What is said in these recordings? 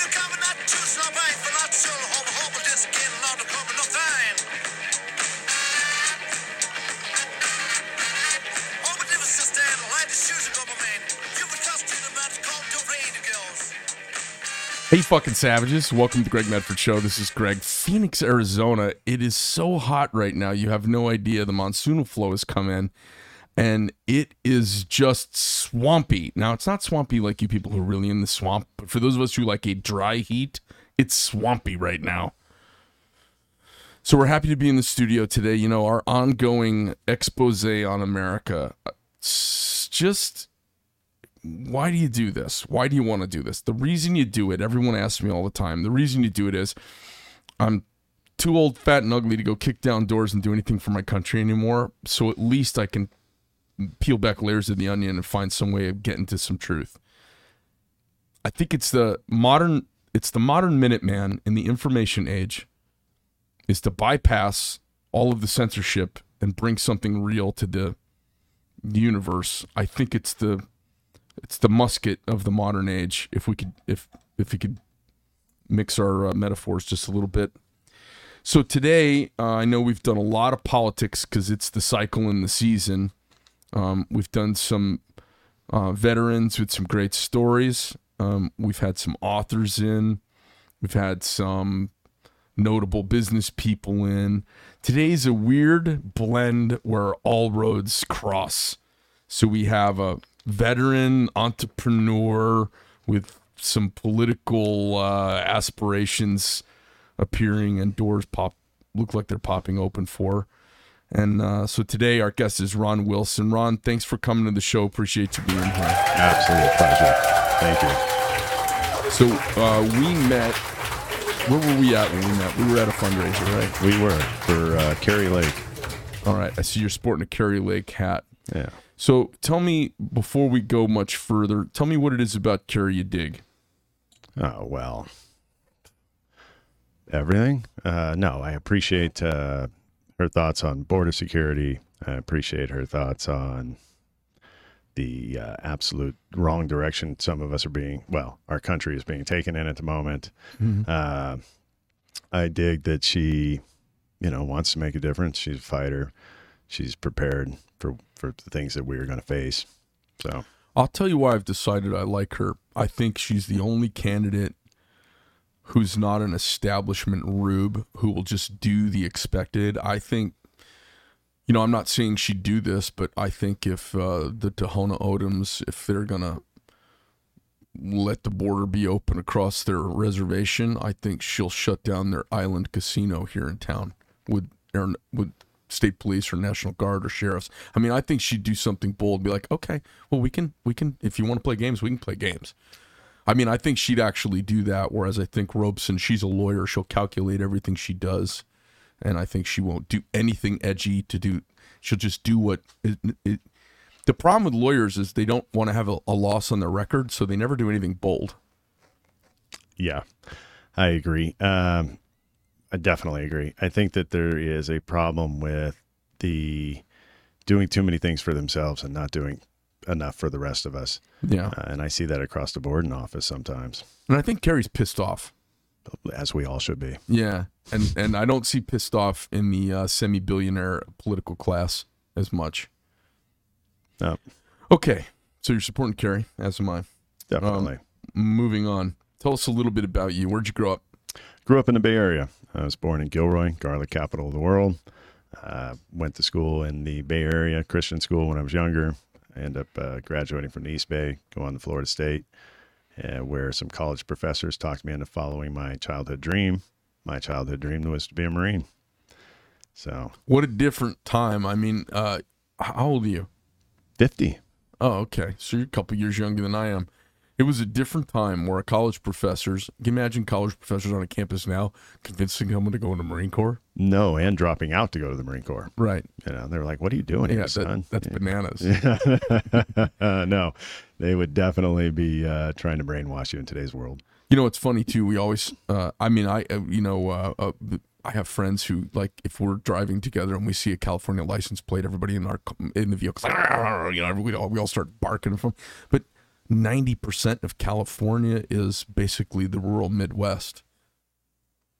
the cover not? For not just getting the cover, no time. Light the and go, my man. You were tough to the man, called the radio girls. Hey, fucking savages. Welcome to the Greg Medford Show. This is Greg, Phoenix, Arizona. It is so hot right now. You have no idea. The monsoonal flow has come in and it is just swampy. Now, it's not swampy like you people who are really in the swamp, but for those of us who like a dry heat, it's swampy right now. So we're happy to be in the studio today. You know, our ongoing expose on America. Uh, it's just why do you do this? Why do you want to do this? The reason you do it, everyone asks me all the time. The reason you do it is I'm too old, fat, and ugly to go kick down doors and do anything for my country anymore. So at least I can peel back layers of the onion and find some way of getting to some truth. I think it's the modern it's the modern Minuteman in the information age is to bypass all of the censorship and bring something real to the, universe. I think it's the it's the musket of the modern age. If we could if if we could mix our uh, metaphors just a little bit. So today, uh, I know we've done a lot of politics because it's the cycle in the season. Um, we've done some uh, veterans with some great stories. Um, we've had some authors in. We've had some notable business people in. Today's a weird blend where all roads cross. So we have a veteran entrepreneur with some political uh, aspirations appearing and doors pop look like they're popping open for. And uh, so today our guest is Ron Wilson. Ron, thanks for coming to the show. Appreciate you being here. Absolute pleasure. Thank you. So uh, we met. Where were we at when we met? We were at a fundraiser, right? We were for uh, Kari Lake. All right. I see you're sporting a Kari Lake hat. Yeah. So tell me before we go much further, tell me what it is about Kari you dig. Oh well. Everything? Uh, no, I appreciate uh, her thoughts on border security. I appreciate her thoughts on the uh, absolute wrong direction some of us are being. Well, our country is being taken in at the moment. Uh, I dig that she, you know, wants to make a difference. She's a fighter. She's prepared for for the things that we are going to face. So I'll tell you why I've decided I like her. I think she's the only candidate who's not an establishment rube who will just do the expected. I think, you know, I'm not saying she'd do this, but I think if uh, the Tohono O'odhams, if they're going to let the border be open across their reservation, I think she'll shut down their island casino here in town with, with state police or national guard or sheriffs. I mean, I think she'd do something bold, be like, okay, well, we can, we can, if you want to play games, we can play games. I mean, I think she'd actually do that. Whereas I think Robson, she's a lawyer. She'll calculate everything she does. And I think she won't do anything edgy to do. She'll just do what it, it, the problem with lawyers is they don't want to have a, a loss on their record. So they never do anything bold. Yeah, I agree. Um, I definitely agree. I think that there is a problem with the doing too many things for themselves and not doing enough for the rest of us. Yeah. Uh, and I see that across the board in office sometimes, And I think Kari's pissed off. as we all should be. Yeah. And, and I don't see pissed off in the uh, semi billionaire political class as much. No, Okay. So you're supporting Kerry, as am I. definitely. Moving on. Tell us a little bit about you. Where'd you grow up? Grew up in the Bay Area. I was born in Gilroy, garlic capital of the world. Uh, went to school in the Bay Area Christian school when I was younger. I ended up uh, graduating from the East Bay, going to Florida State, uh, where some college professors talked me into following my childhood dream. My childhood dream was to be a Marine. So, What a different time. I mean, uh, how old are you? 50. Oh, okay. So you're a couple years younger than I am. It was a different time where college professors, can you imagine college professors on a campus now convincing someone to go into the Marine Corps? No, and dropping out to go to the Marine Corps. Right. You know, they were like, what are you doing Yeah, here, that, son? that's bananas. uh, no, they would definitely be uh, trying to brainwash you in today's world. You know, it's funny too. We always, uh, I mean, I, uh, you know, uh, uh, I have friends who like if we're driving together and we see a California license plate, everybody in our in the vehicle, you know, we all we all start barking from. But ninety percent of California is basically the rural Midwest.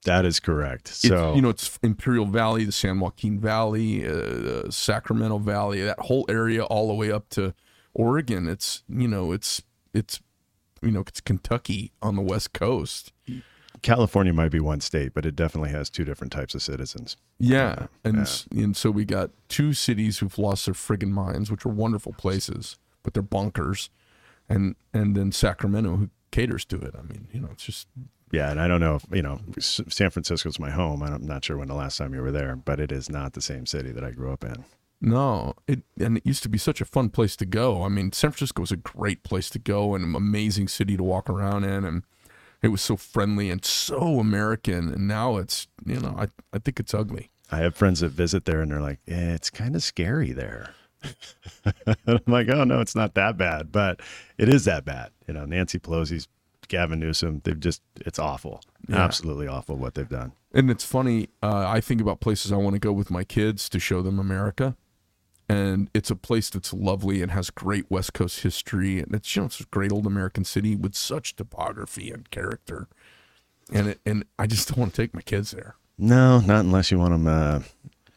That is correct. It's, So you know, it's Imperial Valley, the San Joaquin Valley, uh, Sacramento Valley, that whole area, all the way up to Oregon. It's you know, it's it's you know, it's Kentucky on the west coast. California might be one state, but it definitely has two different types of citizens. Yeah, and yeah. and so we got two cities who've lost their friggin' minds, which are wonderful places, but they're bunkers, and and then Sacramento who caters to it. I mean, you know, it's just Yeah, and I don't know if you know San Francisco's my home. I'm not sure when the last time you were there, but it is not the same city that I grew up in. no. It and it used to be such a fun place to go. I mean, San Francisco was a great place to go and an amazing city to walk around in, and it was so friendly and so American. And now it's you know, I I think it's ugly. I have friends that visit there, and they're like, eh, "It's kind of scary there." and I'm like, "Oh no, it's not that bad, but it is that bad." You know, Nancy Pelosi's, Gavin Newsom, they've just—it's awful, Yeah. absolutely awful what they've done. And it's funny. Uh, I think about places I want to go with my kids to show them America, and it's a place that's lovely and has great West Coast history, and it's you know it's a great old American city with such topography and character, and it, and I just don't want to take my kids there. No, not unless you want them uh,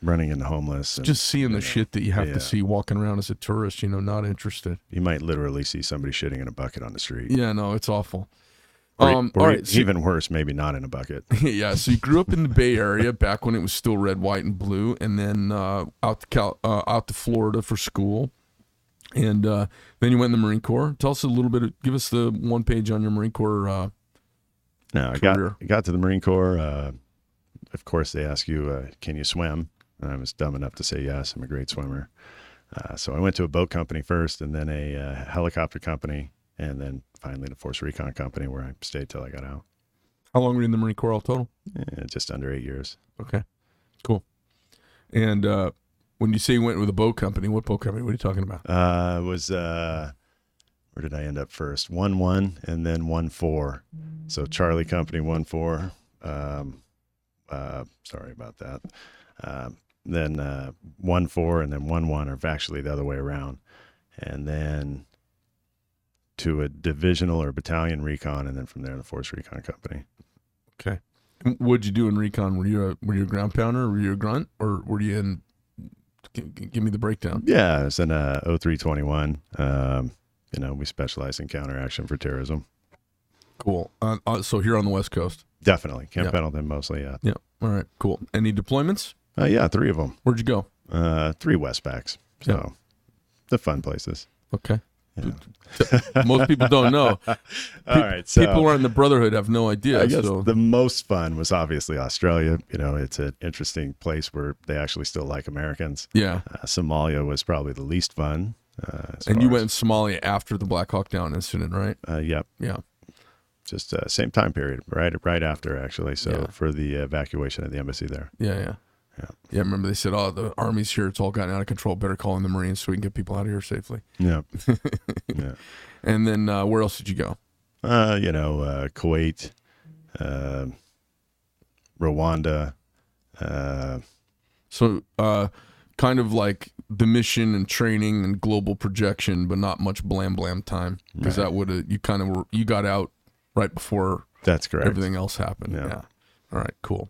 running into homeless. and Just seeing the shit that you have Yeah. to see walking around as a tourist, you know, not interested. you might literally see somebody shitting in a bucket on the street. Yeah, no, it's awful. Or, Um, or all right, so- even worse, maybe not in a bucket. yeah, so you grew up in the Bay Area back when it was still red, white, and blue, and then uh, out to Cal- uh, out to Florida for school, and uh, then you went in the Marine Corps. Tell us a little bit. Of, give us the one page on your Marine Corps. Uh, No, I got I got to the Marine Corps. Uh, of course, they ask you, uh, "Can you swim?" And I was dumb enough to say yes. I'm a great swimmer. Uh, so I went to a boat company first, and then a uh, helicopter company, and then finally the Force Recon company, where I stayed till I got out. how long were you in the Marine Corps all total? Eh, just under eight years. Okay, cool. And uh, when you say you went with a boat company, what boat company? What are you talking about? Uh, it was uh, where did I end up first? One one, and then one four. So Charlie Company one four. Um, uh, sorry about that. Um, then uh, one four, and then one one, or actually the other way around, and then to a divisional or battalion recon, and then from there the Force Recon Company. Okay. What'd you do in recon? Were you a were you a ground pounder? Were you a grunt, or were you in? g- g- Give me the breakdown. Yeah, I was in uh, 0321. Um, you know, we specialize in counteraction for terrorism. Cool. Uh, uh, so here on the West Coast. Definitely, Camp Yeah. Pendleton mostly. Yeah, Yeah. All right. Cool. Any deployments? Uh, yeah, three of them. Where'd you go? Uh, three WestPacs. So the fun places. Okay. Yeah. Most people don't know. All right. So people who are in the Brotherhood have no idea. I guess so the most fun was obviously Australia. You know, it's an interesting place where they actually still like Americans. yeah. Uh, Somalia was probably the least fun. Uh, And you far went in Somalia after the Black Hawk Down incident, right? Uh, yep. Yeah. Just uh, same time period, right? Right after, actually. So Yeah. for the evacuation of the embassy there. Yeah. Yeah. Yeah. Yeah. Remember they said, "Oh, the army's here. It's all gotten out of control. Better call in the Marines so we can get people out of here safely." Yeah. yeah. And then uh, where else did you go? Uh, you know, uh, Kuwait, uh, Rwanda. Uh, So, uh, kind of like the mission and training and global projection, but not much blam blam time because Right. that would have you kind of were you got out right before that's correct. everything else happened. Yeah. Yeah. All right. Cool.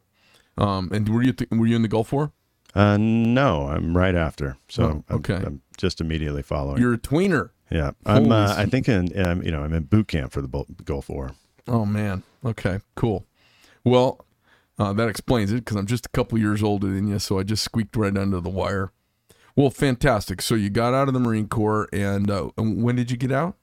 Um, and were you th- were you in the Gulf War? Uh, no, I'm right after. So Oh, I'm, I'm- okay. I'm, just immediately following. You're a tweener. yeah, I'm. Uh, I think in um, you know I'm in boot camp for the Gulf War. Oh man. Okay. Cool. Well, uh, that explains it because I'm just a couple years older than you, so I just squeaked right under the wire. Well, fantastic. So you got out of the Marine Corps, and uh, when did you get out?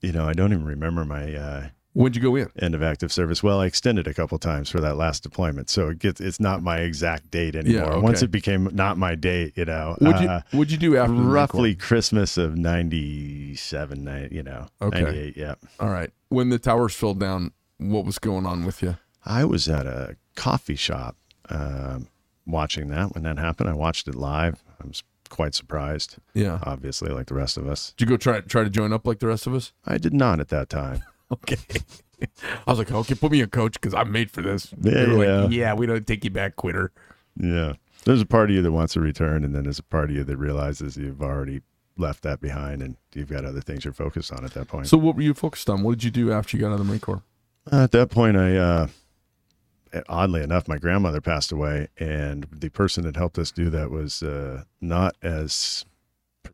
You know, I don't even remember my uh, When'd you go in? end of active service. Well, I extended a couple times for that last deployment, so it gets it's not my exact date anymore. okay. Once it became not my date, you know, What'd you uh, What'd you do after roughly Christmas of '97, ni- you know, Okay. '98. Yeah. All right. When the towers fell down, what was going on with you? I was at a coffee shop um, watching that when that happened. I watched it live. I was quite surprised, Yeah. obviously, like the rest of us. Did you go try try to join up like the rest of us? I did not at that time. Okay. I was like, okay, put me a coach because I'm made for this. Yeah, yeah. like, yeah, we don't take you back, quitter. Yeah. There's a part of you that wants to return, and then there's a part of you that realizes you've already left that behind and you've got other things you're focused on at that point. So, what were you focused on? What did you do after you got out of the Marine Corps? Uh, at that point, I, uh, oddly enough, my grandmother passed away, and the person that helped us do that was uh, not as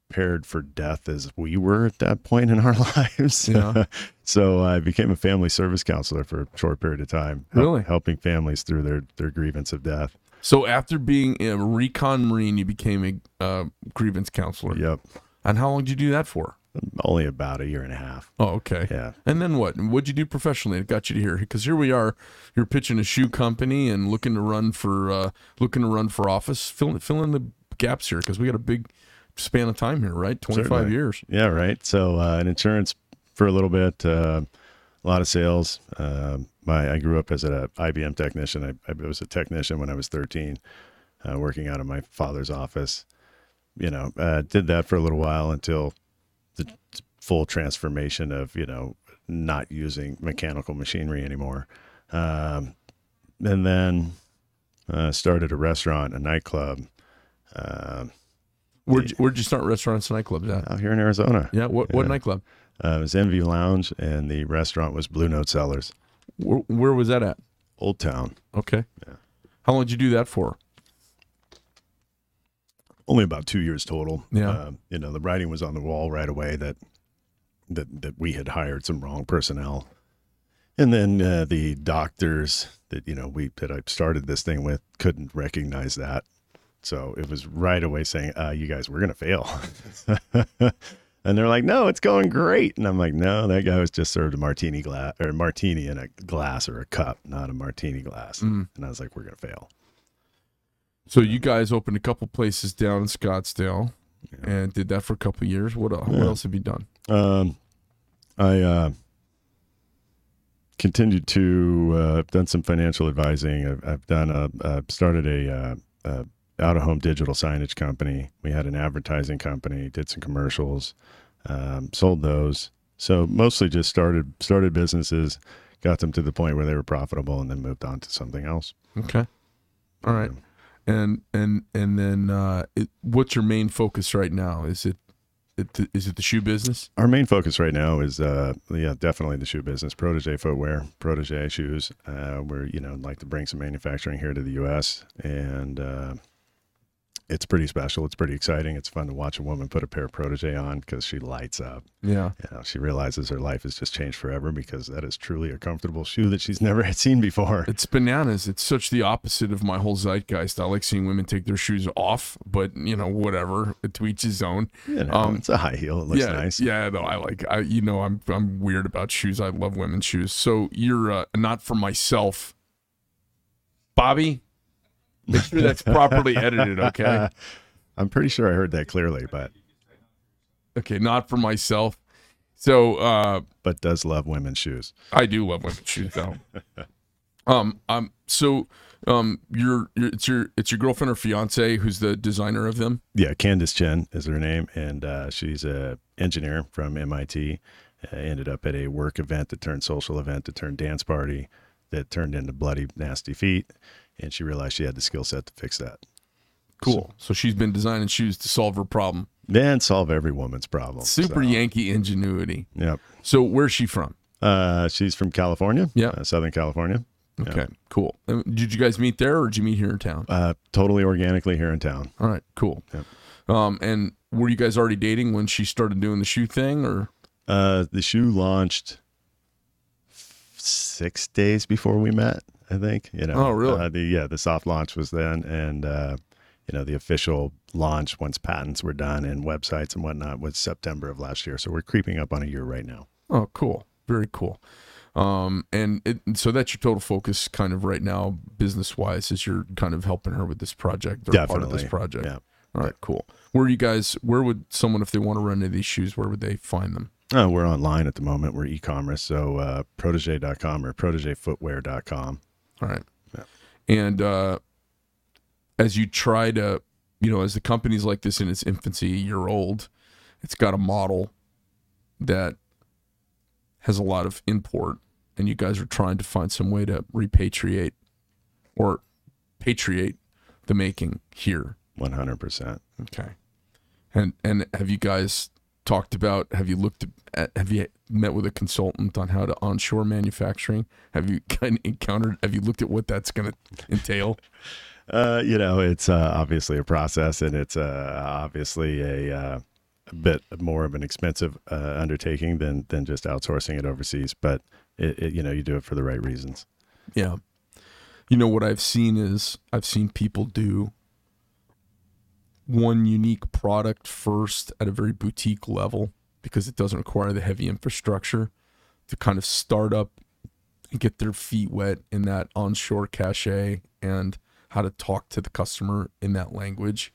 prepared for death as we were at that point in our lives. Yeah. so I became a family service counselor for a short period of time, Really? helping families through their, their grievance of death. So, after being a recon Marine, you became a uh, grievance counselor. Yep. And how long did you do that for? Only about a year and a half. Oh, okay. Yeah. And then what? What'd you do professionally that got you to here? Because here we are, you're pitching a shoe company and looking to run for uh, looking to run for office. Fill fill in the gaps here because we got a big span of time here, right? Twenty five Certainly. years. Yeah, right. So uh, in insurance for a little bit, uh, a lot of sales. Um my I grew up as an IBM technician. I, I was a technician when I was 13, uh, working out of my father's office. You know, uh, did that for a little while until the full transformation of you know not using mechanical machinery anymore, um, and then uh, started a restaurant, a nightclub. Where'd you, where'd you start restaurants and nightclubs at? out here in Arizona. Yeah. What what nightclub? Uh, it was Envy Lounge, and the restaurant was Blue Note Cellars, Where, where was that at? Old Town. Okay. Yeah. How long did you do that for? Only about two years total. Yeah. Um, you know, the writing was on the wall right away that that that we had hired some wrong personnel, and then uh, the doctors that you know we that I started this thing with couldn't recognize that, so it was right away saying, uh, "You guys, we're gonna fail." And they're like, "No, it's going great." And I'm like, "No, that guy was just served a martini glass or a martini in a glass or a cup, not a martini glass." Mm. And I was like, "We're gonna fail." So you guys opened a couple places down in Scottsdale, and did that for a couple years. What uh, what else have you done? Um, I uh, continued to uh, I've done some financial advising. I've, I've done a I've started a, uh, a out of home digital signage company. We had an advertising company. Did some commercials. Um, sold those. So mostly just started started businesses, got them to the point where they were profitable, and then moved on to something else. Okay. All right. And and and then uh, it, what's your main focus right now? Is it, it is it the shoe business? Our main focus right now is, uh, yeah, definitely the shoe business. Protégé footwear, Protégé shoes. Uh, we're you know like to bring some manufacturing here to the U.S. and uh, it's pretty special. It's pretty exciting. It's fun to watch a woman put a pair of Protégé on because she lights up. Yeah. You know, she realizes her life has just changed forever because that is truly a comfortable shoe that she's never had seen before. It's bananas. It's such the opposite of my whole zeitgeist. I like seeing women take their shoes off, but you know, whatever. To each his own. You know, Um, it's a high heel. It looks yeah, nice. Yeah, no, I like. I you know, I'm I'm weird about shoes. I love women's shoes. So you're uh, not for myself, Bobby. Make sure that's properly edited. Okay. I'm pretty sure I heard that clearly, but Okay, not for myself. So uh but does love women's shoes. I do love women's shoes though. um um so um your your it's your it's your girlfriend or fiance who's the designer of them? Yeah, Candace Chen is her name, and uh, she's a engineer from MIT. Uh, ended up at a work event that turned social event that turned dance party that turned into bloody nasty feet, and she realized she had the skill set to fix that. Cool. So she's been designing shoes to solve her problem. Then solve every woman's problem. Super So, Yankee ingenuity. Yep. So where's she from? Uh, she's from California. Yeah. uh, Southern California. Okay, cool. Did you guys meet there or did you meet here in town? Uh, totally organically here in town. All right, cool. Yep. Um, and were you guys already dating when she started doing the shoe thing, or Uh, the shoe launched six days before we met. I think you know. Oh, really? Uh, the yeah, the soft launch was then, and uh, you know the official launch once patents were done and websites and whatnot was September of last year. So we're creeping up on a year right now. oh, cool, very cool. Um, and it, so that's your total focus, kind of right now, business wise, is you're kind of helping her with this project or part of this project. Yeah. All right, cool. Where you guys? Where would someone, if they want to run into these shoes, where would they find them? Uh, we're online at the moment. We're e-commerce, so uh, protege.com or protegefootwear.com. Right. Yeah. And uh, as you try to, you know, as the company's like this in its infancy, year old, it's got a model that has a lot of import and you guys are trying to find some way to repatriate or patriate the making here. One hundred percent. Okay. And and have you guys talked about? Have you looked at? Have you met with a consultant on how to onshore manufacturing? Have you kind of encountered? Have you looked at what that's going to entail? Uh, you know, it's uh, obviously a process, and it's uh, obviously a, uh, a bit more of an expensive uh, undertaking than than just outsourcing it overseas. But it, it, you know, you do it for the right reasons. Yeah. You know what I've seen is I've seen people do one unique product first at a very boutique level because it doesn't require the heavy infrastructure to kind of start up and get their feet wet in that onshore cachet and how to talk to the customer in that language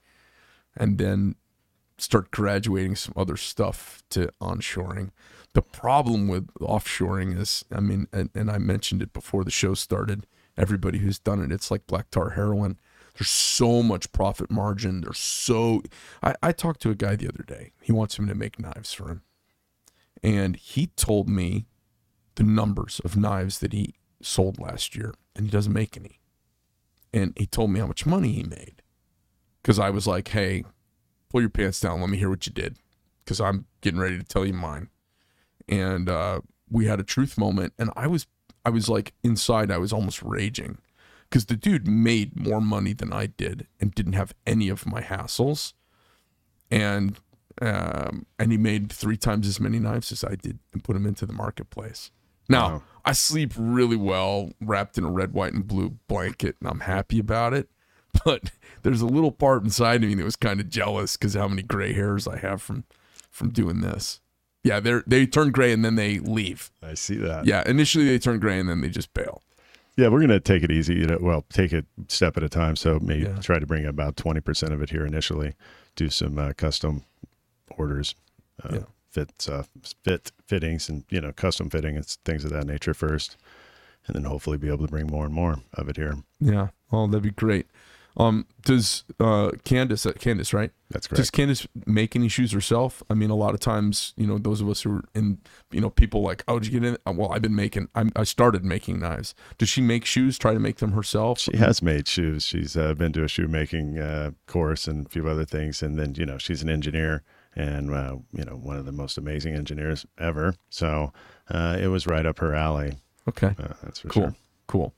and then start graduating some other stuff to onshoring. The problem with offshoring is, I mean, and, and I mentioned it before the show started, everybody who's done it, it's like black tar heroin. There's so much profit margin. There's so. I, I talked to a guy the other day. He wants him to make knives for him. And he told me the numbers of knives that he sold last year, and he doesn't make any. And he told me how much money he made. Because I was like, hey, pull your pants down. Let me hear what you did. Because I'm getting ready to tell you mine. And uh, we had a truth moment, and I was, I was like inside, I was almost raging because the dude made more money than I did and didn't have any of my hassles, and um, and he made three times as many knives as I did and put them into the marketplace. Now Wow. I sleep really well wrapped in a red, white, and blue blanket, and I'm happy about it. But there's a little part inside of me that was kind of jealous because how many gray hairs I have from from doing this. Yeah, they they turn gray and then they leave. I see that. Yeah, initially they turn gray and then they just bail. Yeah, we're gonna take it easy. You know, well, take it step at a time. So maybe Yeah. try to bring about twenty percent of it here initially. Do some uh, custom orders, uh, Yeah. fits, uh, fit fittings, and you know, custom fitting and things of that nature first, and then hopefully be able to bring more and more of it here. Yeah. Oh, that'd be great. Um, does uh Candace uh, Candace, right? That's correct. Does. Candace make any shoes herself? I mean, a lot of times, you know, those of us who are in, you know, people like, oh, did you get in? Uh, Well, I've been making. I'm, I started making knives. Does she make shoes? Try to make them herself? She has made shoes. She's uh, been to a shoemaking uh, course and a few other things, and then you know she's an engineer and uh, you know one of the most amazing engineers ever. So uh, it was right up her alley. Okay. Uh, that's for Cool. sure. Cool.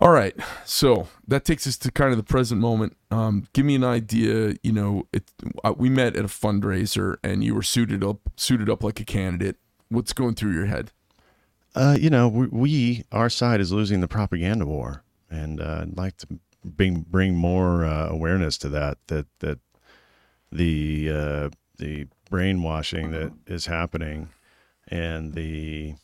All right. So that takes us to kind of the present moment. Um, give me an idea. You know, it, uh, we met at a fundraiser and you were suited up, suited up like a candidate. What's going through your head? Uh, you know, we, we our side is losing the propaganda war, and uh, I'd like to bring bring more uh, awareness to that. That that the uh, the brainwashing that is happening, and the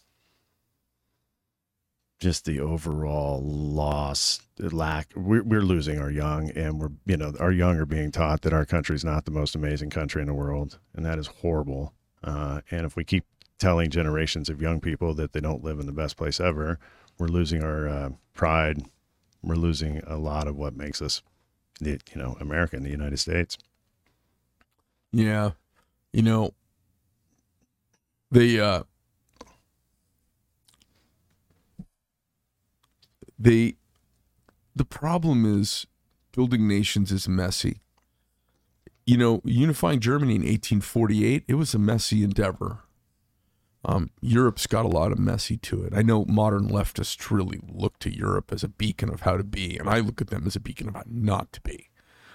just the overall loss, lack. We're we're losing our young, and we're you know our young are being taught that our country is not the most amazing country in the world, and that is horrible. Uh, and if we keep telling generations of young people that they don't live in the best place ever, we're losing our uh, pride. We're losing a lot of what makes us, the you know, america American, the United States. Yeah. You know, the uh they the problem is building nations is messy. You know, unifying Germany in 1848, it was a messy endeavor. Um, Europe's got a lot of messy to it. I know modern leftists really look to Europe as a beacon of how to be, and I look at them as a beacon of how not to be.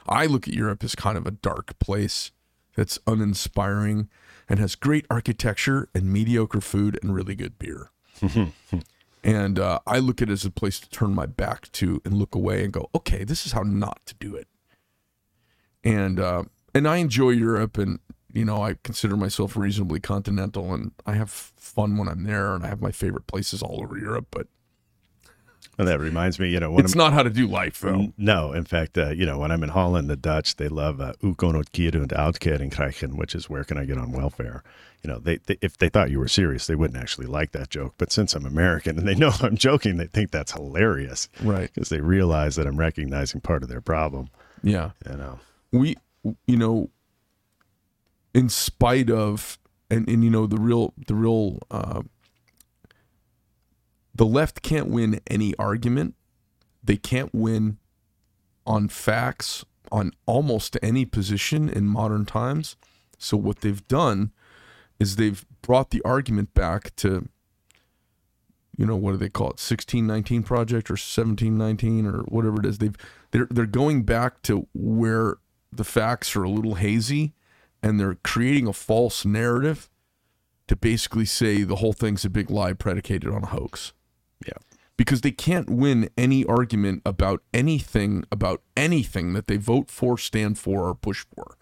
I look at Europe as kind of a dark place that's uninspiring and has great architecture and mediocre food and really good beer. and uh, I look at it as a place to turn my back to and look away and go, okay, this is how not to do it. And uh, and I enjoy Europe, and you know I consider myself reasonably continental, and I have fun when I'm there, and I have my favorite places all over Europe. But And that reminds me, you know, it's I'm, not how to do life, though. N- No, in fact, uh, you know, when I'm in Holland, the Dutch they love uh, "Hoe kon het hier und uitkering krijgen," which is where can I get on welfare? You know, they, they if they thought you were serious, they wouldn't actually like that joke. But since I'm American and they know I'm joking, they think that's hilarious Right? because they realize that I'm recognizing part of their problem. Yeah. You know, we you know in spite of and and you know the real the real uh, the left can't win any argument. They can't win on facts on almost any position in modern times. So what they've done is they've brought the argument back to you know what do they call it 1619 project or 1719 or whatever it is they've they're they're going back to where the facts are a little hazy and they're creating a false narrative to basically say the whole thing's a big lie predicated on a hoax Yeah. because they can't win any argument about anything about anything that they vote for, stand for, or push for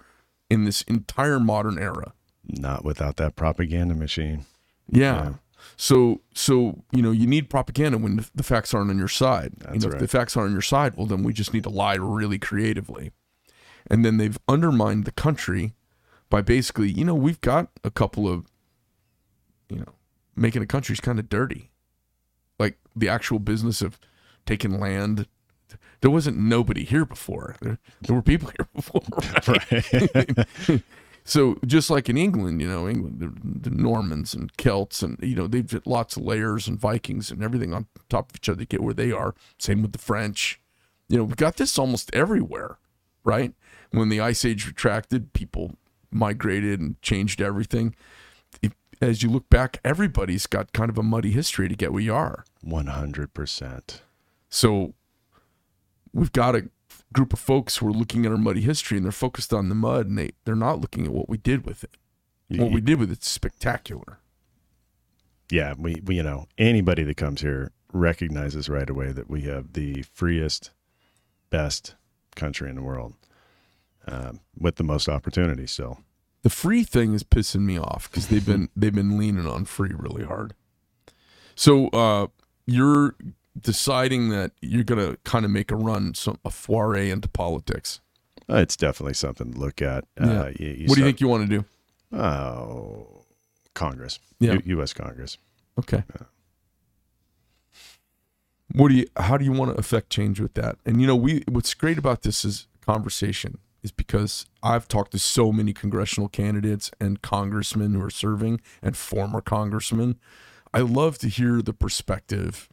in this entire modern era. Not without that propaganda machine. Yeah. Yeah. So so you know you need propaganda when the- facts aren't on your side. you That's know if right. the facts aren't on your side, well then we just need to lie really creatively. And then they've undermined the country by basically, you know, we've got a couple of you know, making the country's kind of dirty. Like the actual business of taking land there wasn't nobody here before. There, there were people here before. right? So just like in England, you know, England, the, the Normans and Celts, and you know, they've got lots of layers and Vikings and everything on top of each other to get where they are. Same with the French. You know, we've got this almost everywhere, right? When the Ice Age retracted, people migrated and changed everything. If, as you look back, everybody's got kind of a muddy history to get where you are. 100%. So we've got a group of folks who are looking at our muddy history and they're focused on the mud and they, they're not looking at what we did with it. What we did with it's spectacular. yeah, we, we, you know, anybody that comes here recognizes right away that we have the freest, best country in the world um, with the most opportunity still. The free thing is pissing me off because they've been they've been leaning on free really hard. So uh, you're deciding that you're gonna kind of make a run, some a foray into politics. Uh, It's definitely something to look at. Yeah. Uh, you, you what do you think you want to do? Oh, Congress. Yeah. U- U.S. Congress. Okay. What do you? How do you want to affect change with that? And you know, we what's great about this is conversation is because I've talked to so many congressional candidates and congressmen who are serving and former congressmen. I love to hear the perspective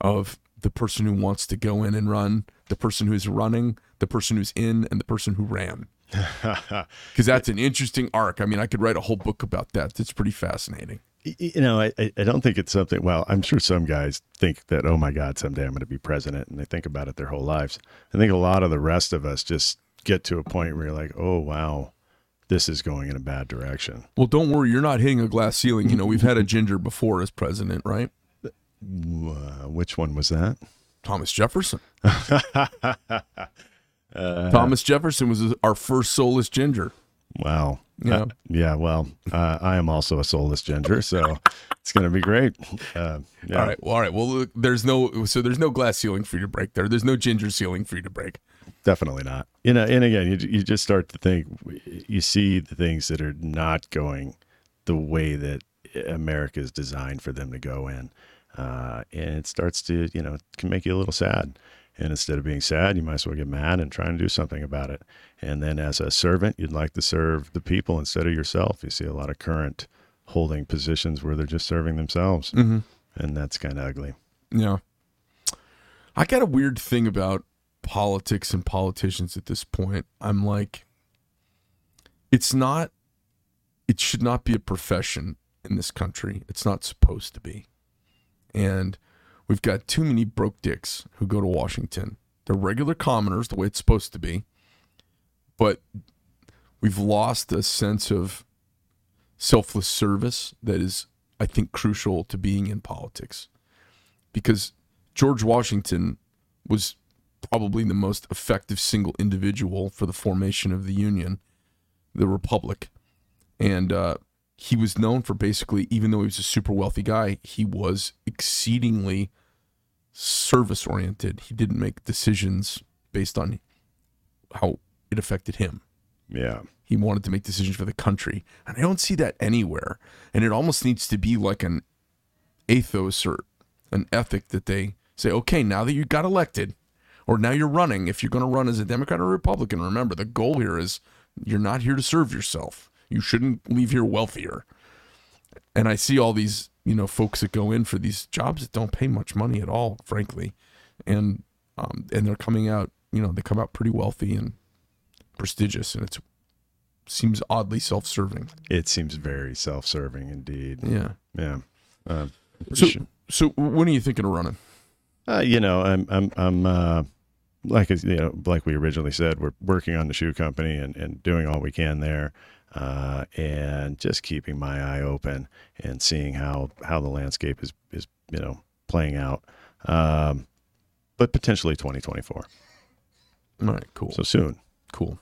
of the person who wants to go in and run, the person who's running, the person who's in, and the person who ran. Because that's an interesting arc. I mean, I could write a whole book about that. That's pretty fascinating. You know, I, I I don't think it's something. Well, I'm sure some guys think that, oh my God, someday I'm going to be president, and they think about it their whole lives. I think a lot of the rest of us just get to a point where you're like, oh wow, this is going in a bad direction. Well, don't worry, you're not hitting a glass ceiling. You know, we've had a ginger before as president, right? Uh, which one was that? Thomas Jefferson. Thomas Jefferson was our first soulless ginger. Wow. Yeah. Uh, yeah. Well, uh, I am also a soulless ginger, so it's going to be great. Uh, yeah. All right. Well, all right. Well, look, there's no so there's no glass ceiling for you to break there. There's no ginger ceiling for you to break. Definitely not. You know, and again, you, you just start to think, you see the things that are not going the way that America is designed for them to go in. Uh, and it starts to, you know, can make you a little sad. And instead of being sad, you might as well get mad and try and do something about it. And then as a servant, you'd like to serve the people instead of yourself. You see a lot of current holding positions where they're just serving themselves. Mm-hmm. And that's kind of ugly. Yeah. I got a weird thing about politics and politicians at this point. I'm like, it's not, it should not be a profession in this country. It's not supposed to be. And we've got too many broke dicks who go to Washington. They're regular commoners, the way it's supposed to be. But we've lost a sense of selfless service that is, I think, crucial to being in politics because George Washington was probably the most effective single individual for the formation of the Union, the Republic. And uh, he was known for basically, even though he was a super wealthy guy, he was exceedingly service oriented. He didn't make decisions based on how it affected him. Yeah. He wanted to make decisions for the country. And I don't see that anywhere. And it almost needs to be like an ethos or an ethic that they say, okay, now that you got elected, or now you're running, if you're going to run as a Democrat or Republican, remember the goal here is you're not here to serve yourself. You shouldn't leave here wealthier. And I see all these you know folks that go in for these jobs that don't pay much money at all, frankly, and um, and they're coming out, you know, they come out pretty wealthy and prestigious, and it seems oddly self-serving. It seems very self-serving indeed. Yeah. Yeah. Uh, So, sh- so when are you thinking of running? Uh, you know, I'm I'm I'm uh, like you know, like we originally said, we're working on the shoe company and, and doing all we can there, uh, and just keeping my eye open and seeing how how the landscape is is you know playing out. Um, but potentially 2024. All right, cool, So soon. cool.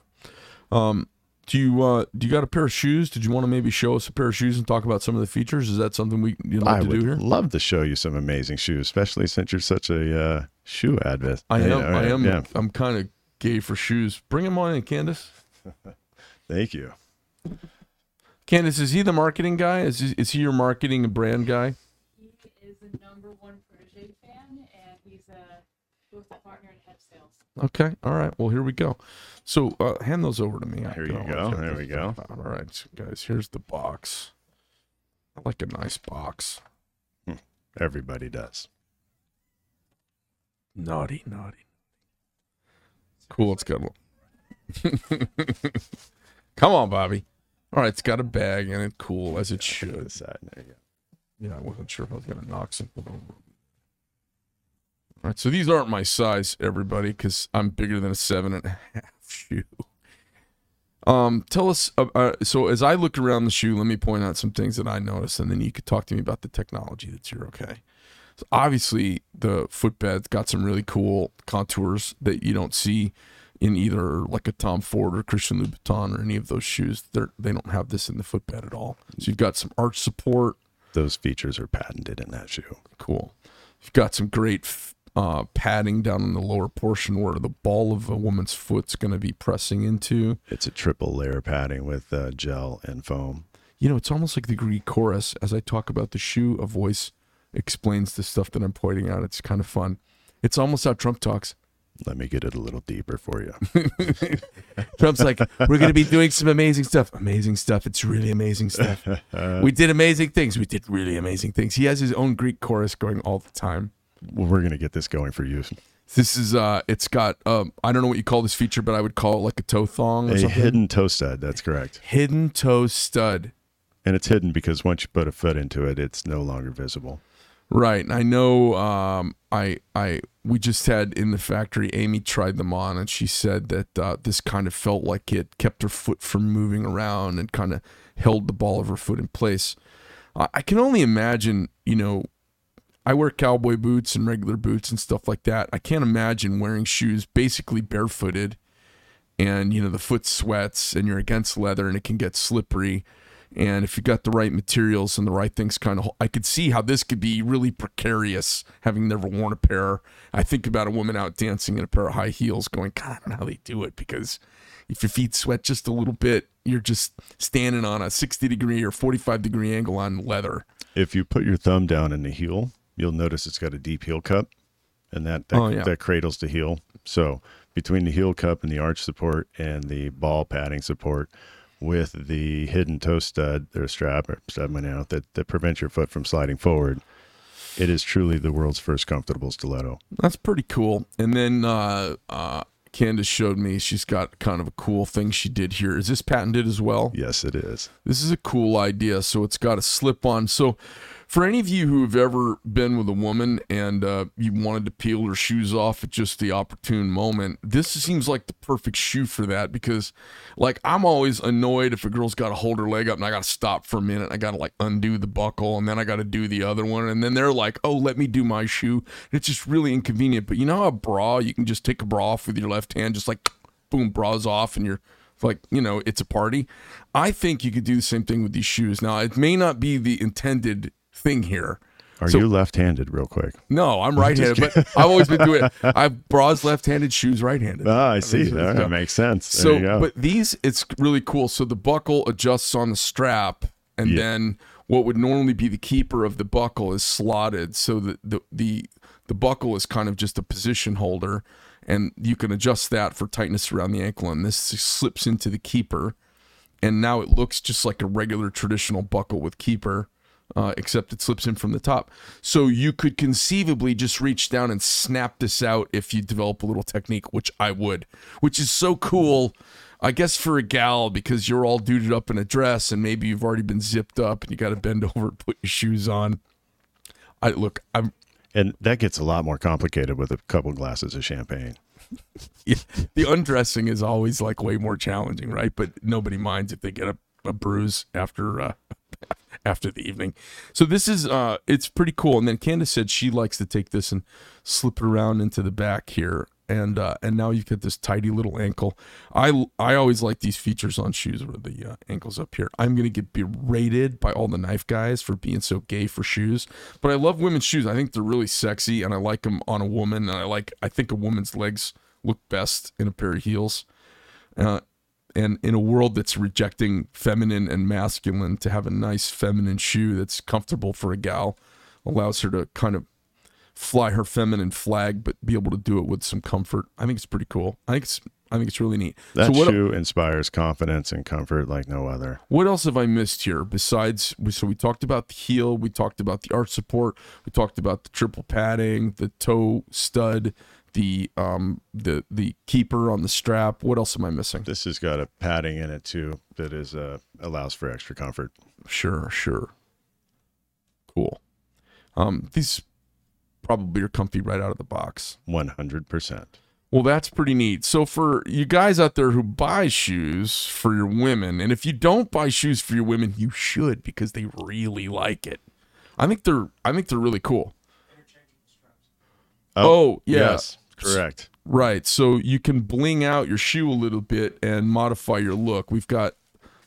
Um, do you uh, do you got a pair of shoes? Did you want to maybe show us a pair of shoes and talk about some of the features? Is that something we you'd like I to would do here? love to show you some amazing shoes, especially since you're such a uh, shoe advocate. I You am. know, I am. Yeah. I'm kind of gay for shoes. Bring them on in, Candace. Thank you. Candace, is he the marketing guy? Is he, is he your marketing and brand guy? He is the number one protege fan, and he's a both a partner in head sales. Okay. All right. Well, here we go. So uh, hand those over to me. Here you go. There we go. All right, guys. Here's the box. I like a nice box. Everybody does. Naughty, naughty. Cool. It's got. Come on, Bobby. All right, it's got a bag in it. Cool, as it should. This side. There you go. Yeah, I wasn't sure if I was gonna knock something over. All right, so these aren't my size, everybody, because I'm bigger than a seven and a half shoe. Um, tell us. Uh, uh, so as I look around the shoe, let me point out some things that I noticed, and then you could talk to me about the technology that's here. Okay. So obviously, the footbed's got some really cool contours that you don't see in either like a Tom Ford or Christian Louboutin or any of those shoes. They're they don't have this in the footbed at all. So you've got some arch support. Those features are patented in that shoe. Cool. You've got some great f- uh, padding down in the lower portion where the ball of a woman's foot's going to be pressing into. It's a triple layer padding with uh, gel and foam. You know, it's almost like the Greek chorus. As I talk about the shoe, a voice explains the stuff that I'm pointing out. It's kind of fun. It's almost how Trump talks. Let me get it a little deeper for you. Trump's like, we're going to be doing some amazing stuff. Amazing stuff. It's really amazing stuff. we did amazing things. We did really amazing things. He has his own Greek chorus going all the time. We're gonna get this going for you. This is uh it's got um I don't know what you call this feature, but I would call it like a toe thong or A something. hidden toe stud. That's correct. hidden toe stud. And it's hidden because once you put a foot into it, it's no longer visible. Right. And I know um I I we just had in the factory Amy tried them on and she said that uh, this kind of felt like it kept her foot from moving around and kind of held the ball of her foot in place. I can only imagine, you know, I wear cowboy boots and regular boots and stuff like that. I can't imagine wearing shoes basically barefooted and you know the foot sweats and you're against leather and it can get slippery. And if you got the right materials and the right things kind of i could see how this could be really precarious having never worn a pair. I think about a woman out dancing in a pair of high heels going god i don't know how they do it because if your feet sweat just a little bit you're just standing on a 60 degree or 45 degree angle on leather. If you put your thumb down in the heel, you'll notice it's got a deep heel cup, and that that, Oh, yeah. that cradles the heel. So between the heel cup and the arch support and the ball padding support, with the hidden toe stud or strap or stud you know, that that prevents your foot from sliding forward, it is truly the world's first comfortable stiletto. That's pretty cool. And then uh, uh, Candace showed me she's got kind of a cool thing she did here. Is this patented as well? Yes, it is. This is a cool idea. So it's got a slip on. So for any of you who have ever been with a woman and uh, you wanted to peel her shoes off at just the opportune moment, this seems like the perfect shoe for that because, like, I'm always annoyed if a girl's got to hold her leg up and I got to stop for a minute. I got to like undo the buckle and then I got to do the other one. And then they're like, oh, let me do my shoe. It's just really inconvenient. But you know how a bra, you can just take a bra off with your left hand, just like boom, bras off and you're like you know it's a party i think you could do the same thing with these shoes now it may not be the intended thing here Are So- you left-handed? Real quick. no i'm right-handed but i've always been doing it i've bras left-handed shoes right-handed Ah, I see. makes sense. That makes sense. So but these it's really cool so the buckle adjusts on the strap and Yeah. then what would normally be the keeper of the buckle is slotted so that the the the buckle is kind of just a position holder and you can adjust that for tightness around the ankle and this slips into the keeper and now it looks just like a regular traditional buckle with keeper uh, except it slips in from the top. So you could conceivably just reach down and snap this out if you develop a little technique, which I would, which is so cool. I guess for a gal because you're all duded up in a dress and maybe you've already been zipped up and you got to bend over and put your shoes on. I look, I'm And that gets a lot more complicated with a couple glasses of champagne. yeah, the undressing is always like way more challenging, right? But nobody minds if they get a, a bruise after uh, after the evening. So this is uh, it's pretty cool. And then Candace said she likes to take this and slip it around into the back here. And uh, and now you've got this tidy little ankle. I I always like these features on shoes where the uh, ankles up here. I'm gonna get berated by all the knife guys for being so gay for shoes, but I love women's shoes. I think they're really sexy, and I like them on a woman. And I like I think a woman's legs look best in a pair of heels. Uh, and in a world that's rejecting feminine and masculine, to have a nice feminine shoe that's comfortable for a gal allows her to kind of fly her feminine flag, but be able to do it with some comfort. I think it's pretty cool. I think it's I think it's really neat. That so what shoe inspires confidence and comfort like no other. what else have I missed here besides? So we talked about the heel, we talked about the arch support, we talked about the triple padding, the toe stud, the um the the keeper on the strap. What else am I missing? This has got a padding in it too that is uh, allows for extra comfort. Sure, sure. Cool. Um, these probably are comfy right out of the box. One hundred percent. Well, that's pretty neat. So for you guys out there who buy shoes for your women, and if you don't buy shoes for your women, you should because they really like it. I think they're I think they're really cool. Oh, yeah. Yes, correct. Right. So you can bling out your shoe a little bit and modify your look. We've got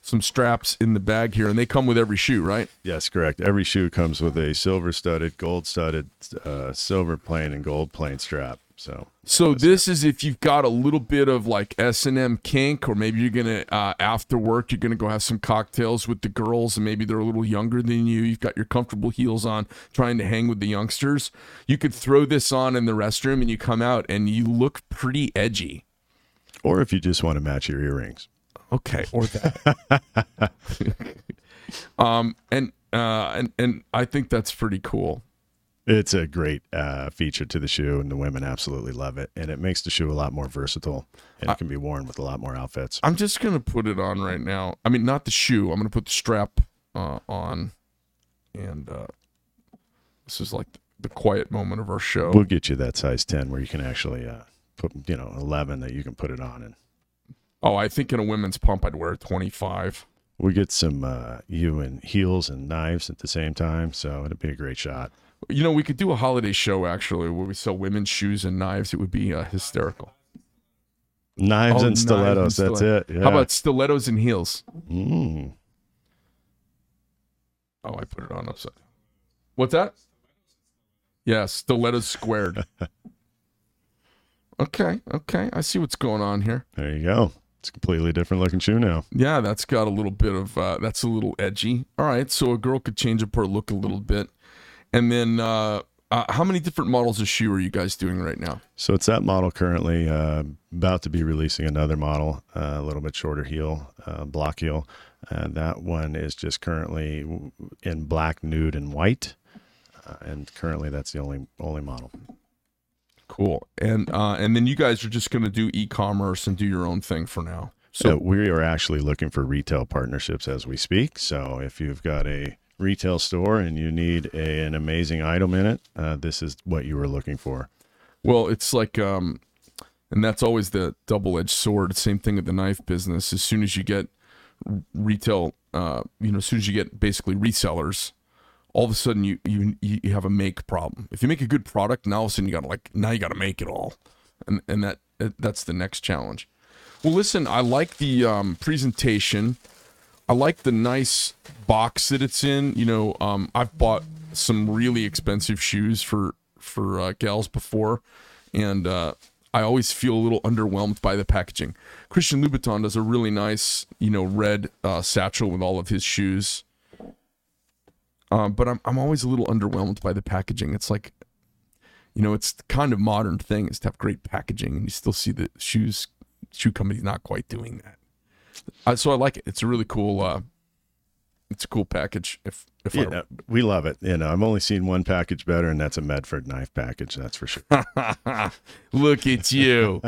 some straps in the bag here, and they come with every shoe, right? Yes, correct. Every shoe comes with a silver studded, gold studded, uh, silver plain, and gold plain strap. So So this is if you've got a little bit of like S and M kink, or maybe you're gonna uh, after work you're gonna go have some cocktails with the girls, and maybe they're a little younger than you. You've got your comfortable heels on, trying to hang with the youngsters. You could throw this on in the restroom, and you come out and you look pretty edgy. or if you just want to match your earrings. Okay, or that. um, and uh, and and I think that's pretty cool. It's a great uh, feature to the shoe, and the women absolutely love it. And it makes the shoe a lot more versatile, and it can be worn with a lot more outfits. I'm just gonna put it on right now. I mean, not the shoe. I'm gonna put the strap uh, on, and uh, this is like the quiet moment of our show. We'll get you that size ten where you can actually uh, put, you know, eleven that you can put it on, and Oh, I think in a women's pump, I'd wear a 25. we get some uh, you in heels and knives at the same time. So it'd be a great shot. You know, we could do a holiday show actually where we sell women's shoes and knives. It would be uh, hysterical. Knives Oh, and knives stilettos. and that's stilet- it. Yeah. How about stilettos and heels? Mm. Oh, I put it on upside. What's that? Yeah, stilettos squared. okay, okay. I see what's going on here. There you go. It's a completely different looking shoe now. Yeah, that's got a little bit of uh, that's a little edgy. All right, so a girl could change up her look a little bit, and then uh, uh, how many different models of shoe are you guys doing right now? So it's that model currently. Uh, about to be releasing another model, uh, a little bit shorter heel, uh, block heel. Uh, that one is just currently in black, nude, and white. Uh, and currently, that's the only only model. Cool, and uh, and then you guys are just going to do e-commerce and do your own thing for now. So So we are actually looking for retail partnerships as we speak. So if you've got a retail store and you need a, an amazing item in it, uh, this is what you were looking for. Well, it's like, um, and that's always the double-edged sword. Same thing with the knife business. As soon as you get retail, uh, you know, as soon as you get basically resellers, all of a sudden you you you have a make problem. If you make a good product, now all of a sudden you got to like now you got to make it all, and and that that's the next challenge. Well, listen, I like the um, presentation. I like the nice box that it's in. You know, um, I've bought some really expensive shoes for for uh, gals before, and uh, I always feel a little underwhelmed by the packaging. Christian Louboutin does a really nice, you know, red uh, satchel with all of his shoes. Um, but I'm I'm always a little underwhelmed by the packaging. It's like, you know, it's kind of modern thing is to have great packaging, and you still see the shoes shoe companies not quite doing that. Uh, so I like it. It's a really cool. Uh, It's a cool package. If if You know, we love it. You know, I've only seen one package better, and that's a Medford knife package. That's for sure. Look at you,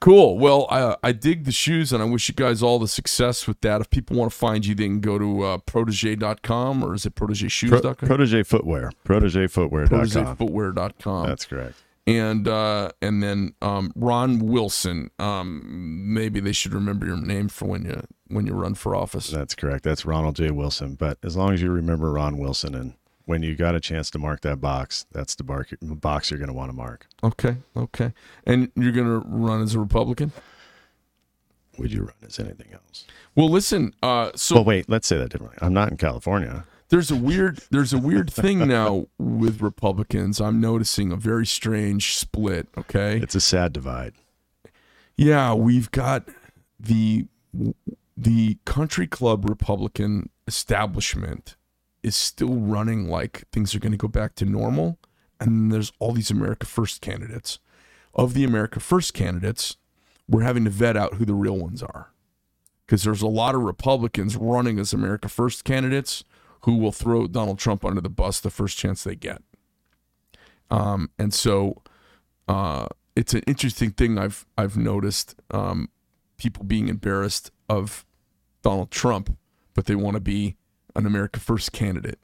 cool. Well, I I dig the shoes, and I wish you guys all the success with that. If people want to find you, they can go to uh, protege.com or is it protege Pro, protegeshoes.com? protege footwear. Protegefootwear.com. protegefootwear.com. That's correct. And uh, and then um, Ron Wilson. Um, maybe they should remember your name for when you when you run for office. That's correct. That's Ronald J. Wilson. But as long as you remember Ron Wilson, and when you got a chance to mark that box, that's the bark, box you're going to want to mark. Okay, okay. And you're gonna run as a Republican? Would you run as anything else? Well, listen. Uh, so Well, wait. Let's say that differently. I'm not in California. There's a weird there's a weird thing now with Republicans. I'm noticing a very strange split. Okay. It's a sad divide. Yeah, we've got the the country club Republican establishment is still running like things are going to go back to normal, and then there's all these America First candidates. Of the America First candidates, we're having to vet out who the real ones are, because there's a lot of Republicans running as America First candidates who will throw Donald Trump under the bus the first chance they get. Um, and so uh, it's an interesting thing I've I've noticed um, people being embarrassed of Donald Trump, but they want to be an America First candidate.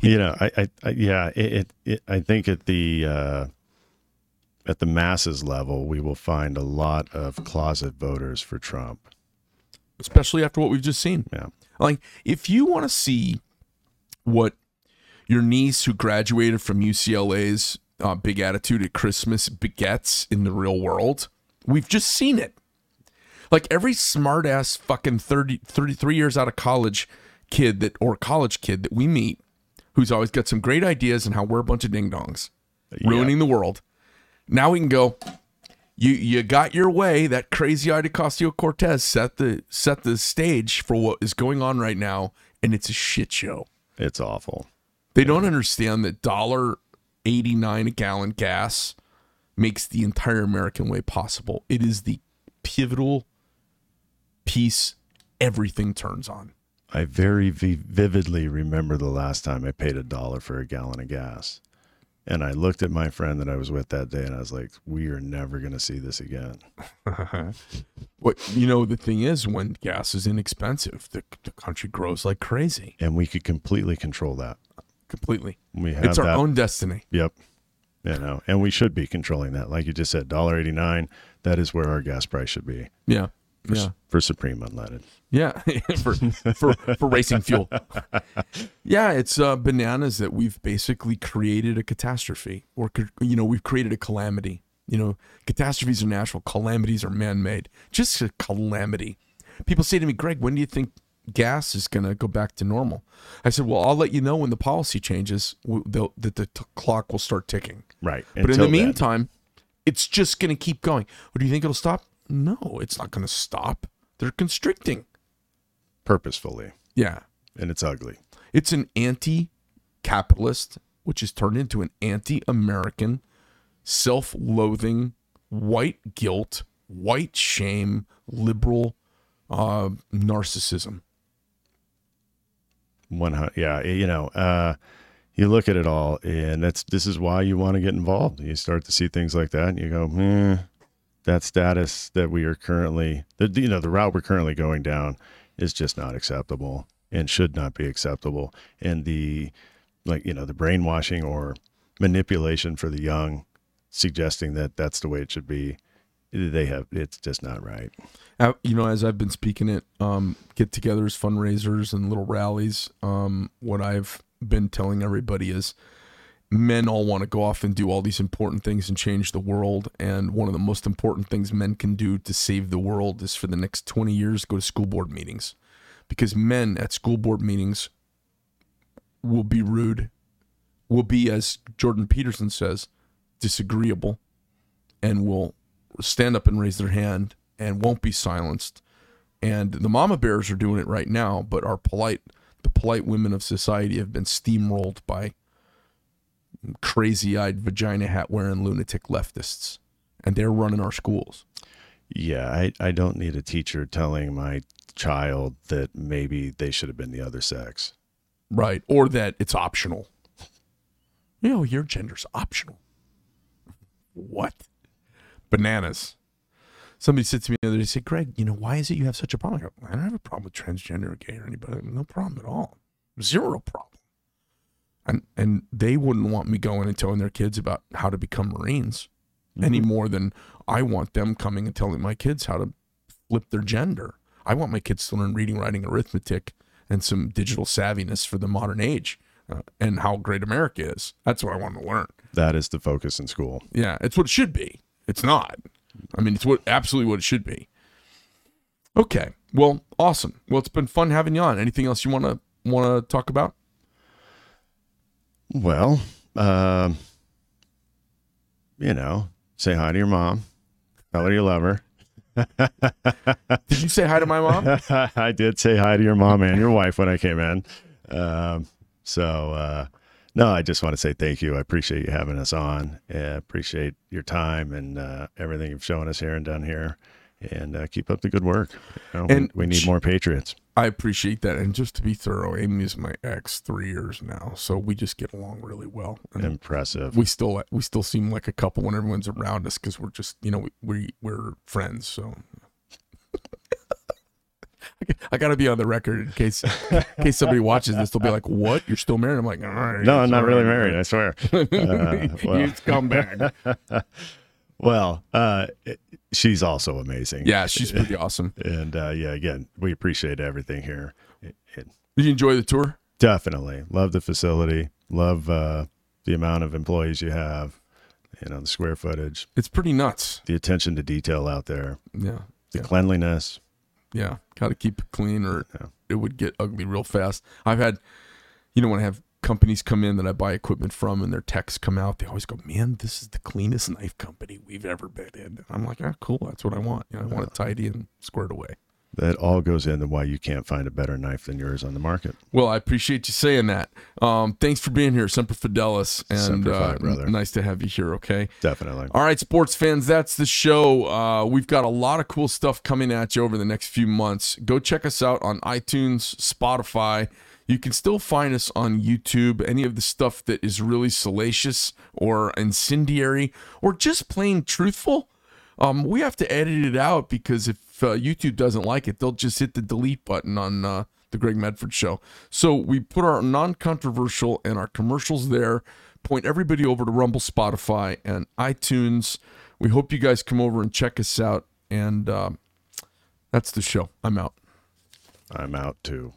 You know, I, I, I yeah, it, it, it, I think at the uh, at the masses level, we will find a lot of closet voters for Trump. Especially after what we've just seen. Yeah. Like, if you want to see what your niece who graduated from UCLA's uh, Big Attitude at Christmas begets in the real world, we've just seen it. Like every smart ass fucking 30, 33 years out of college kid that or college kid that we meet who's always got some great ideas and how we're a bunch of ding dongs ruining the world. Now we can go. You you got your way. That crazy eyed Ocasio Cortez set the set the stage for what is going on right now, and it's a shit show. It's awful. They don't understand that dollar eighty nine a gallon gas makes the entire American way possible. It is the pivotal piece everything turns on. I very vi- vividly remember the last time I paid a dollar for a gallon of gas. And I looked at my friend that I was with that day and I was like, we are never going to see this again. What you know the thing is when gas is inexpensive, the, the country grows like crazy. And we could completely control that. Completely. We have It's our that. own destiny. Yep. You know, and we should be controlling that. Like you just said, $1.89, that is where our gas price should be Yeah. For, Yeah. for Supreme Unleaded. Yeah, for, for for racing fuel. Yeah, it's uh, bananas that we've basically created a catastrophe, or you know, we've created a calamity. You know, catastrophes are natural, calamities are man-made. Just a calamity. People say to me, "Greg, when do you think gas is going to go back to normal?" I said, "Well, I'll let you know when the policy changes. That the t- clock will start ticking." Right. But in Until the then- meantime, it's just going to keep going. Or do you think it'll stop? No, it's not going to stop. They're constricting. purposefully. Yeah. And it's ugly. It's an anti capitalist, which has turned into an anti American, self loathing, white guilt, white shame, liberal uh, narcissism. One hundred, yeah, you know, uh, you look at it all, and that's this is why you want to get involved. You start to see things like that, and you go, eh, that status that we are currently, the you know, the route we're currently going down is just not acceptable and should not be acceptable. And the like, you know, the brainwashing or manipulation for the young, suggesting that that's the way it should be. They have it's just not right. Uh, you know, as I've been speaking at um, get togethers, fundraisers, and little rallies, um, what I've been telling everybody is men all want to go off and do all these important things and change the world. And one of the most important things men can do to save the world is for the next 20 years go to school board meetings. Because men at school board meetings will be rude, will be, as Jordan Peterson says, disagreeable, and will stand up and raise their hand and won't be silenced. And the mama bears are doing it right now, but our polite, the polite women of society have been steamrolled by crazy eyed vagina hat wearing lunatic leftists. And they're running our schools. Yeah, I, I don't need a teacher telling my child that maybe they should have been the other sex. Right. Or that it's optional. You know, your gender's optional. What? Bananas. Somebody said to me the other day, say, Greg, you know, why is it you have such a problem? I, go, I don't have a problem with transgender or gay or anybody. No problem at all. Zero problem. And and they wouldn't want me going and telling their kids about how to become Marines any more than I want them coming and telling my kids how to flip their gender. I want my kids to learn reading, writing, arithmetic, and some digital savviness for the modern age uh, and how great America is. That's what I want to learn. That is the focus in school. Yeah, it's what it should be. It's not. I mean, it's what absolutely what it should be. Okay. Well, awesome. Well, it's been fun having you on. Anything else you want to want to talk about? Well, um, you know, say hi to your mom. Tell her you love her. Did you say hi to my mom? I did say hi to your mom and your wife when I came in. Um, so, uh, no, I just want to say thank you. I appreciate you having us on. I appreciate your time and uh, everything you've shown us here and done here. And uh, keep up the good work. You know, we- And we, need more patriots. I appreciate that. And just to be thorough, Amy is my ex three years now, so we just get along really well. And Impressive. we still we still seem like a couple when everyone's around us because we're just you know we, we we're friends. So I got to be on the record in case in case somebody watches this, they'll be like, "What? You're still married?" I'm like, "All right, no, I'm not really married. I swear. Uh, well. you scumbag. Well, uh, it- she's also amazing. Yeah, she's pretty awesome. And uh, yeah, again, we appreciate everything here. It- it- Did you enjoy the tour? definitely love the facility. Love uh, the amount of employees you have. You know, the square footage, It's pretty nuts. the attention to detail out there, Yeah, the Yeah. cleanliness. yeah. Got to keep it clean, or Yeah. it would get ugly real fast. I've had, you know, when I have companies come in that I buy equipment from, and their techs come out, they always go, "Man, this is the cleanest knife company we've ever been in." I'm like, "Ah, cool. That's what I want. You know, I want it tidy and squared away." That all goes into why you can't find a better knife than yours on the market. Well, I appreciate you saying that. Um, thanks for being here, Semper Fidelis, and Semper Fi, uh, brother. nice to have you here. Okay. Definitely. All right, sports fans, that's the show. Uh, we've got a lot of cool stuff coming at you over the next few months. Go check us out on iTunes, Spotify. You can still find us on YouTube. Any of the stuff that is really salacious or incendiary or just plain truthful, um, we have to edit it out because if uh, YouTube doesn't like it, they'll just hit the delete button on uh, the Greg Medford Show. So we put our non-controversial and our commercials there. Point everybody over to Rumble, Spotify, and iTunes. We hope you guys come over and check us out. And uh, that's the show. I'm out. I'm out too.